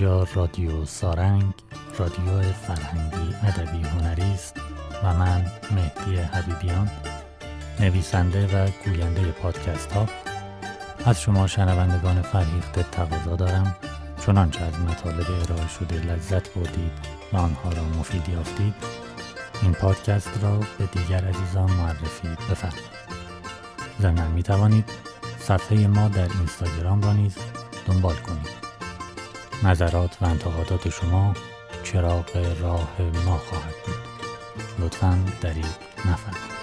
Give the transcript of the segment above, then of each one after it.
اینجا رادیو سارنگ رادیو فرهنگی ادبی هنری است و من مهدی حبیبیان نویسنده و گوینده پادکست ها از شما شنوندگان فرهیخته تقاضا دارم. چنانچه از مطالب ارائه شده لذت بردید و آنها را مفید یافتید این پادکست را به دیگر عزیزان معرفی بفرمایید. ضمنا می توانید صفحه ما در اینستاگرام را نیز دنبال کنید. نظرات و انتقادات شما چراغ راه ما خواهد بود. لطفا دریغ نفرمایید.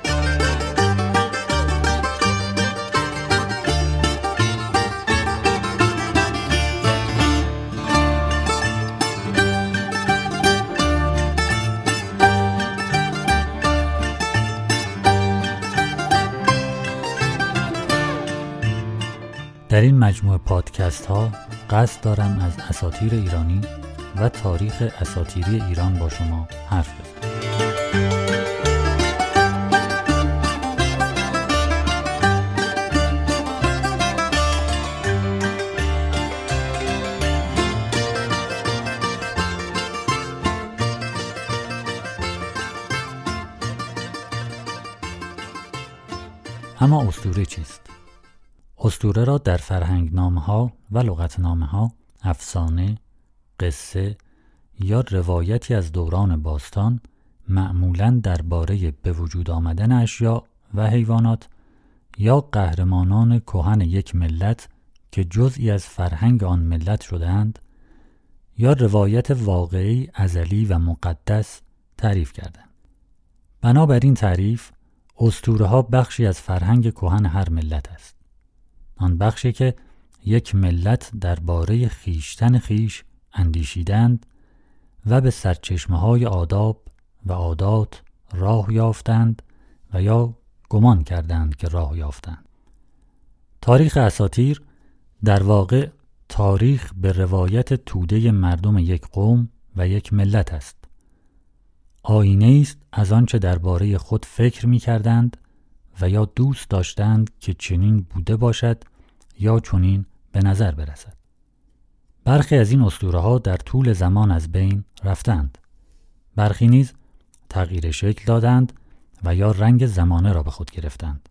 در این مجموعه پادکست ها قصد دارم از اساتیر ایرانی و تاریخ اساتیری ایران با شما حرف بزنم. اما اسطوره چیست؟ اسطوره را در فرهنگ ها و لغتنامه ها افسانه، قصه یا روایتی از دوران باستان معمولا درباره به وجود آمدن اشیاء و حیوانات یا قهرمانان کهن یک ملت که جزئی از فرهنگ آن ملت شدهاند یا روایت واقعی ازلی و مقدس تعریف کردند. بنابراین تعریف اسطوره ها بخشی از فرهنگ کهن هر ملت است. آن بخشی که یک ملت درباره خیشتن خیش اندیشیدند و به سرچشمه های آداب و عادات راه یافتند و یا گمان کردند که راه یافتند. تاریخ اساتیر در واقع تاریخ به روایت توده مردم یک قوم و یک ملت است. آینه است از آنچه درباره خود فکر می کردند و یا دوست داشتند که چنین بوده باشد یا چنین به نظر برسد. برخی از این اسطوره ها در طول زمان از بین رفتند. برخی نیز تغییر شکل دادند و یا رنگ زمانه را به خود گرفتند.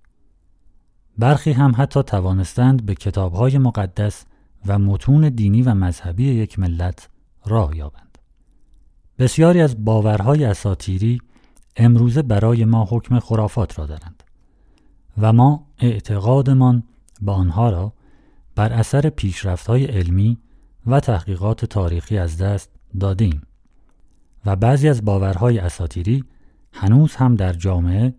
برخی هم حتی توانستند به کتابهای مقدس و متون دینی و مذهبی یک ملت راه یابند. بسیاری از باورهای اساتیری امروزه برای ما حکم خرافات را دارند و ما اعتقادمان به آنها را بر اثر پیشرفت‌های علمی و تحقیقات تاریخی از دست دادیم و بعضی از باورهای اساتیری هنوز هم در جامعه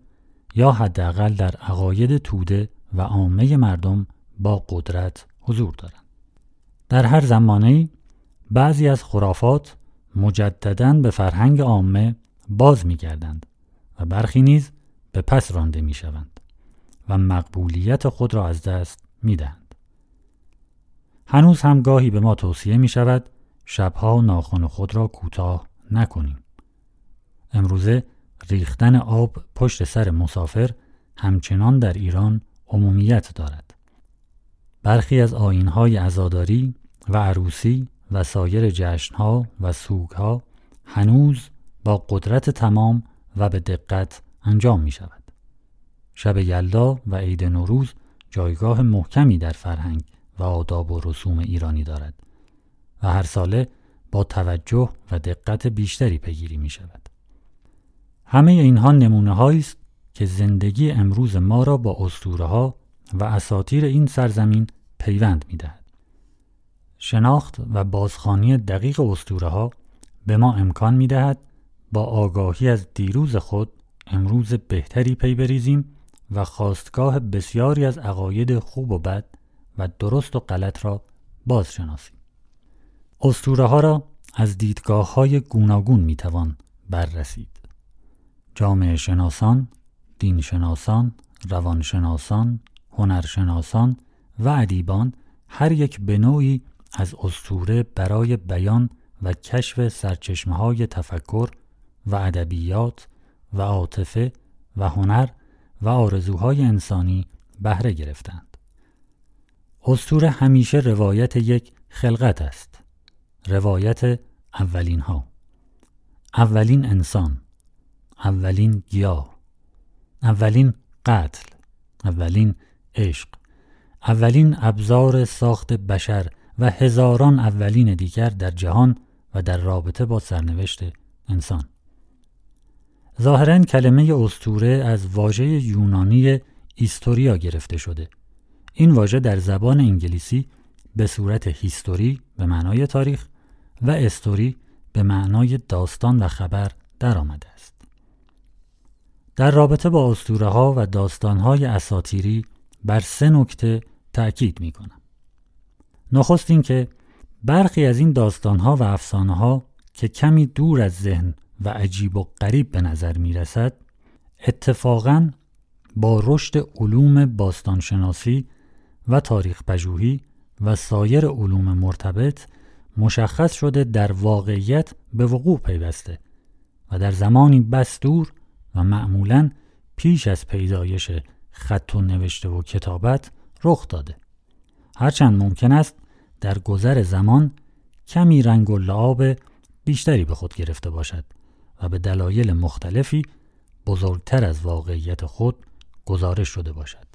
یا حداقل در عقاید توده و عامه مردم با قدرت حضور دارند. در هر زمانه بعضی از خرافات مجددا به فرهنگ عامه باز می‌گردند و برخی نیز به پس رانده می‌شوند و مقبولیت خود را از دست می‌دهند. هنوز هم گاهی به ما توصیه می شود شبها ناخن خود را کوتاه نکنیم. امروزه ریختن آب پشت سر مسافر همچنان در ایران عمومیت دارد. برخی از آینهای عزاداری و عروسی و سایر جشنها و سوگها هنوز با قدرت تمام و به دقت انجام می شود. شب یلدا و عید نوروز جایگاه محکمی در فرهنگ و آداب و رسوم ایرانی دارد و هر ساله با توجه و دقت بیشتری پیگیری می شود. همه اینها نمونه است که زندگی امروز ما را با اسطوره ها و اساطیر این سرزمین پیوند می دهد. شناخت و بازخانی دقیق اسطوره ها به ما امکان می دهد با آگاهی از دیروز خود امروز بهتری پی بریزیم و خواستگاه بسیاری از عقاید خوب و بد و درست و غلط را بازشناسیم. اسطوره ها را از دیدگاه های گوناگون می توان بررسید. جامعه شناسان، دین شناسان، روانشناسان، هنرشناسان و ادیبان هر یک به نوعی از اسطوره برای بیان و کشف سرچشمه های تفکر و ادبیات و عاطفه و هنر و آرزوهای انسانی بهره گرفتند. اسطوره همیشه روایت یک خلقت است. روایت اولین ها اولین انسان. اولین گیاه. اولین قتل. اولین عشق. اولین ابزار ساخت بشر و هزاران اولین دیگر در جهان و در رابطه با سرنوشت انسان. ظاهرا کلمه استوره از واژه یونانی ایستوریا گرفته شده این واژه در زبان انگلیسی به صورت هیستوری به معنای تاریخ و استوری به معنای داستان و خبر در آمده است. در رابطه با اسطوره ها و داستان های اساتیری بر سه نکته تأکید می کنم. نخست این که برخی از این داستان ها و افسانه ها که کمی دور از ذهن و عجیب و غریب به نظر می رسد اتفاقا با رشد علوم باستانشناسی و تاریخ پژوهی و سایر علوم مرتبط مشخص شده در واقعیت به وقوع پیوسته و در زمانی بس دور و معمولا پیش از پیدایش خط و نوشته و کتابت رخ داده. هرچند ممکن است در گذر زمان کمی رنگ و لعاب بیشتری به خود گرفته باشد. و به دلایل مختلفی بزرگتر از واقعیت خود گزارش شده باشد.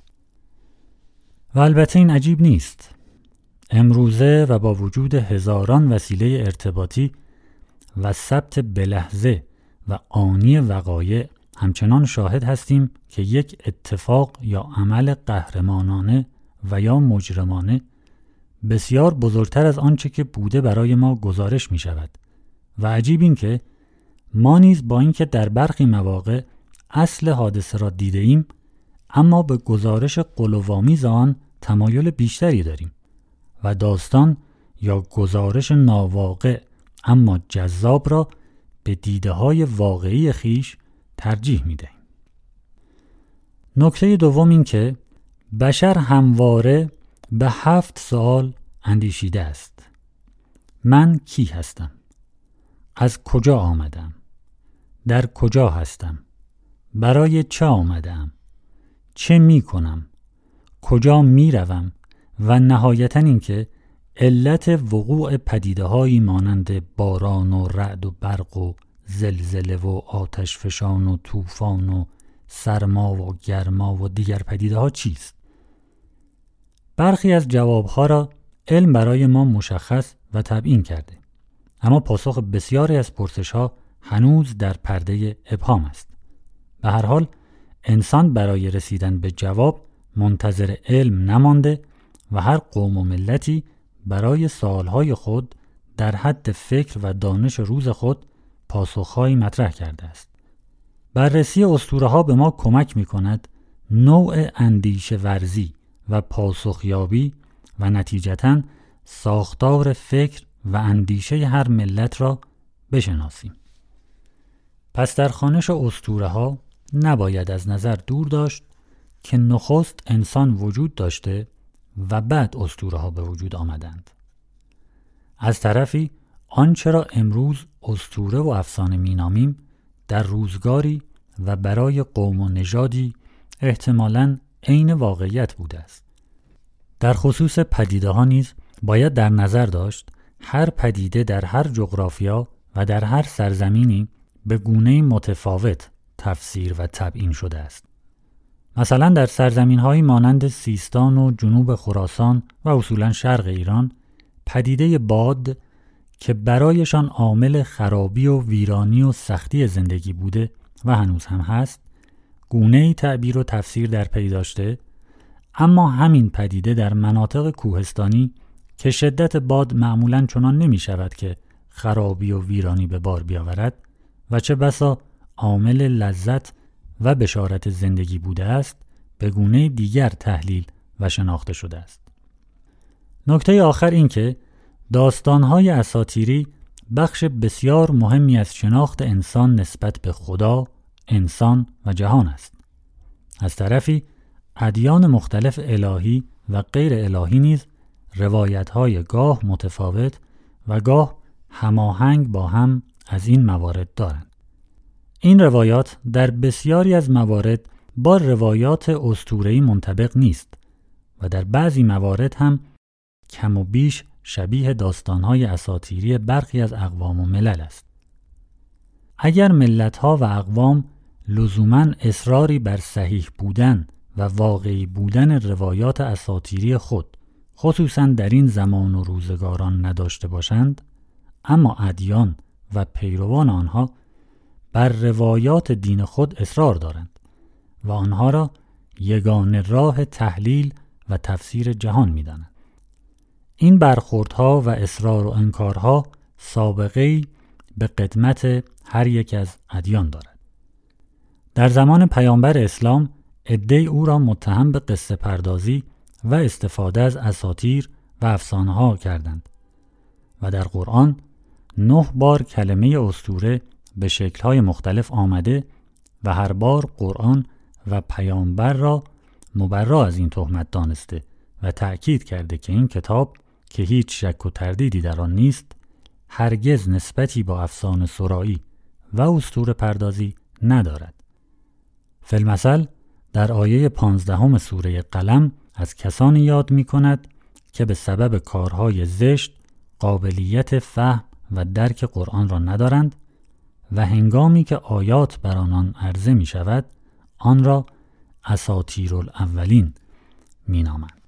و البته این عجیب نیست. امروزه و با وجود هزاران وسیله ارتباطی و ثبت بلحظه و آنی وقایع همچنان شاهد هستیم که یک اتفاق یا عمل قهرمانانه و یا مجرمانه بسیار بزرگتر از آنچه که بوده برای ما گزارش می شود و عجیب این که ما نیز با اینکه در برخی مواقع اصل حادثه را دیده ایم اما به گزارش قلوامیز آن تمایل بیشتری داریم و داستان یا گزارش ناواقع اما جذاب را به دیده های واقعی خیش ترجیح می دهیم. نکته دوم این که بشر همواره به هفت سال اندیشیده است. من کی هستم؟ از کجا آمدم؟ در کجا هستم؟ برای چه آمدم؟ چه می کنم؟ کجا می روم؟ و نهایتا اینکه علت وقوع پدیده هایی مانند باران و رعد و برق و زلزله و آتش فشان و طوفان و سرما و گرما و دیگر پدیده ها چیست؟ برخی از جوابها را علم برای ما مشخص و تبیین کرده اما پاسخ بسیاری از پرسش ها هنوز در پرده ابهام است به هر حال انسان برای رسیدن به جواب منتظر علم نمانده و هر قوم و ملتی برای سالهای خود در حد فکر و دانش روز خود پاسخهایی مطرح کرده است. بررسی اسطوره ها به ما کمک می کند نوع اندیشه ورزی و پاسخیابی و نتیجتا ساختار فکر و اندیشه هر ملت را بشناسیم. پس در خانش اسطوره ها نباید از نظر دور داشت که نخست انسان وجود داشته و بعد اسطوره ها به وجود آمدند. از طرفی آنچه را امروز اسطوره و افسانه مینامیم در روزگاری و برای قوم و نژادی احتمالاً عین واقعیت بوده است. در خصوص پدیده ها نیز باید در نظر داشت هر پدیده در هر جغرافیا و در هر سرزمینی به گونه متفاوت تفسیر و تبیین شده است. مثلا در سرزمین های مانند سیستان و جنوب خراسان و اصولا شرق ایران پدیده باد که برایشان عامل خرابی و ویرانی و سختی زندگی بوده و هنوز هم هست گونه تعبیر و تفسیر در پی داشته اما همین پدیده در مناطق کوهستانی که شدت باد معمولا چنان نمی شود که خرابی و ویرانی به بار بیاورد و چه بسا عامل لذت و بشارت زندگی بوده است به گونه دیگر تحلیل و شناخته شده است. نکته آخر این که داستانهای اساتیری بخش بسیار مهمی از شناخت انسان نسبت به خدا، انسان و جهان است. از طرفی ادیان مختلف الهی و غیر الهی نیز روایتهای گاه متفاوت و گاه هماهنگ با هم از این موارد دارند. این روایات در بسیاری از موارد با روایات اسطوره‌ای منطبق نیست و در بعضی موارد هم کم و بیش شبیه داستانهای اساتیری برخی از اقوام و ملل است. اگر ملتها و اقوام لزوما اصراری بر صحیح بودن و واقعی بودن روایات اساتیری خود خصوصا در این زمان و روزگاران نداشته باشند اما ادیان و پیروان آنها بر روایات دین خود اصرار دارند و آنها را یگان راه تحلیل و تفسیر جهان می‌دانند. این برخوردها و اصرار و انکارها سابقه به قدمت هر یک از ادیان دارد. در زمان پیامبر اسلام عده او را متهم به قصه پردازی و استفاده از اساتیر و افسانه ها کردند و در قرآن نه بار کلمه استوره به شکلهای مختلف آمده و هر بار قرآن و پیامبر را مبرا از این تهمت دانسته و تأکید کرده که این کتاب که هیچ شک و تردیدی در آن نیست هرگز نسبتی با افسانه سرایی و استور پردازی ندارد. فلمثل در آیه پانزدهم سوره قلم از کسانی یاد می کند که به سبب کارهای زشت قابلیت فهم و درک قرآن را ندارند و هنگامی که آیات بر آنان عرضه می شود آن را اساتیر الاولین می نامند.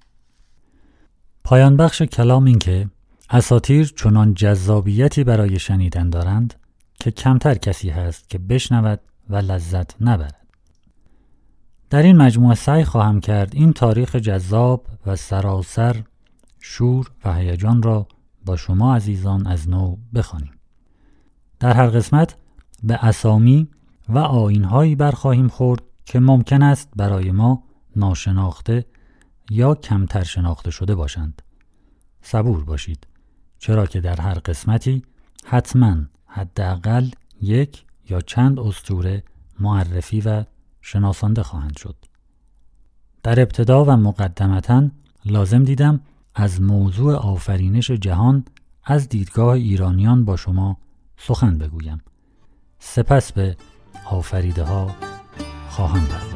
پایان بخش کلام این که اساتیر چنان جذابیتی برای شنیدن دارند که کمتر کسی هست که بشنود و لذت نبرد. در این مجموعه سعی خواهم کرد این تاریخ جذاب و سراسر شور و هیجان را با شما عزیزان از نو بخوانیم. در هر قسمت به اسامی و آینهایی برخواهیم خورد که ممکن است برای ما ناشناخته یا کمتر شناخته شده باشند. صبور باشید چرا که در هر قسمتی حتما حداقل یک یا چند استوره معرفی و شناسانده خواهند شد. در ابتدا و مقدمتا لازم دیدم از موضوع آفرینش جهان از دیدگاه ایرانیان با شما سخن بگویم. سپس به آفریده ها خواهم پرداخت.